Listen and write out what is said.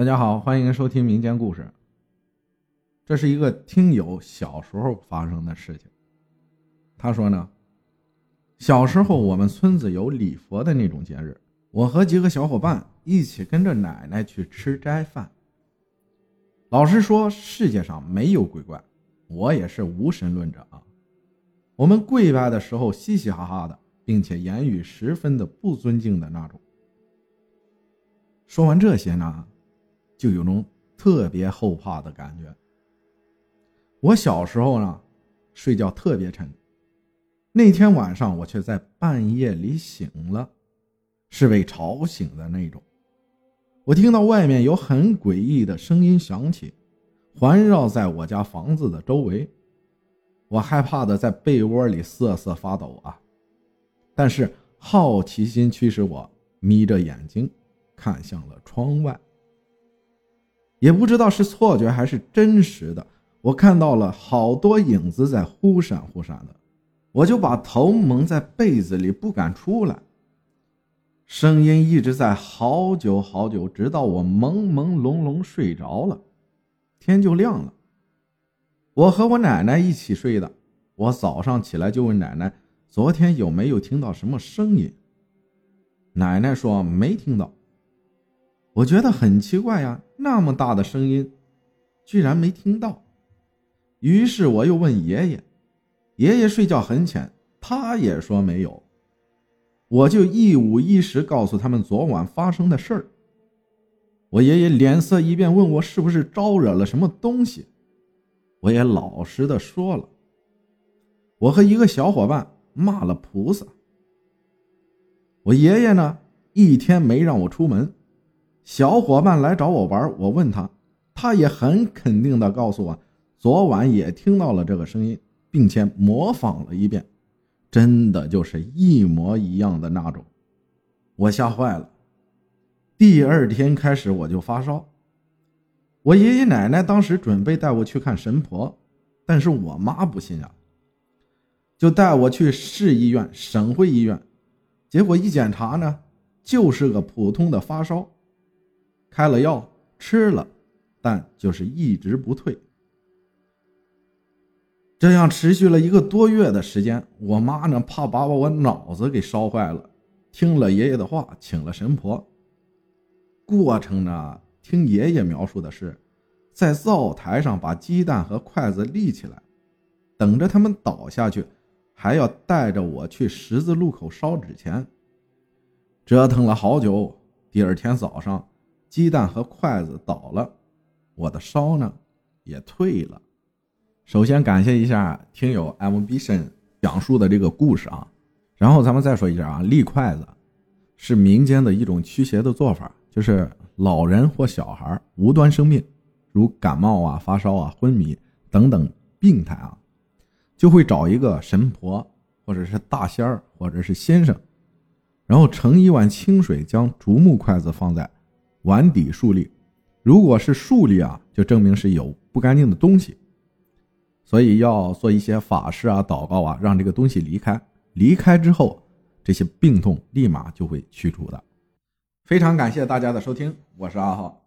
大家好，欢迎收听民间故事。这是一个听友小时候发生的事情。他说呢，小时候我们村子有礼佛的那种节日，我和几个小伙伴一起跟着奶奶去吃斋饭。老实说，世界上没有鬼怪，我也是无神论者啊。我们跪拜的时候嘻嘻哈哈的，并且言语十分的不尊敬的那种。说完这些呢，就有种特别后怕的感觉。我小时候呢，睡觉特别沉。那天晚上，我却在半夜里醒了，是被吵醒的那种。我听到外面有很诡异的声音响起，环绕在我家房子的周围。我害怕的在被窝里瑟瑟发抖啊！但是好奇心驱使我眯着眼睛。看向了窗外，也不知道是错觉还是真实的，我看到了好多影子在忽闪忽闪的，我就把头蒙在被子里不敢出来。声音一直在好久好久，直到我朦朦胧胧睡着了，天就亮了。我和我奶奶一起睡的，我早上起来就问奶奶昨天有没有听到什么声音，奶奶说没听到。我觉得很奇怪呀，那么大的声音，居然没听到。于是我又问爷爷，爷爷睡觉很浅，他也说没有。我就一五一十告诉他们昨晚发生的事儿。我爷爷脸色一变，问我是不是招惹了什么东西。我也老实的说了，我和一个小伙伴骂了菩萨。我爷爷呢，一天没让我出门。小伙伴来找我玩，我问他，他也很肯定的告诉我，昨晚也听到了这个声音，并且模仿了一遍，真的就是一模一样的那种。我吓坏了。第二天开始我就发烧，我爷爷奶奶当时准备带我去看神婆，但是我妈不信啊，就带我去市医院、省会医院，结果一检查呢，就是个普通的发烧。开了药吃了，但就是一直不退。这样持续了一个多月的时间，我妈呢怕把我脑子给烧坏了，听了爷爷的话，请了神婆。过程呢，听爷爷描述的是，在灶台上把鸡蛋和筷子立起来，等着他们倒下去，还要带着我去十字路口烧纸钱。折腾了好久，第二天早上。鸡蛋和筷子倒了，我的烧呢也退了。首先感谢一下听友 ambition 讲述的这个故事啊，然后咱们再说一下啊，立筷子是民间的一种驱邪的做法，就是老人或小孩无端生病，如感冒啊、发烧啊、昏迷等等病态啊，就会找一个神婆或者是大仙儿或者是先生，然后盛一碗清水，将竹木筷子放在。碗底竖立，如果是竖立啊，就证明是有不干净的东西，所以要做一些法事啊、祷告啊，让这个东西离开。离开之后，这些病痛立马就会去除的。非常感谢大家的收听，我是阿浩。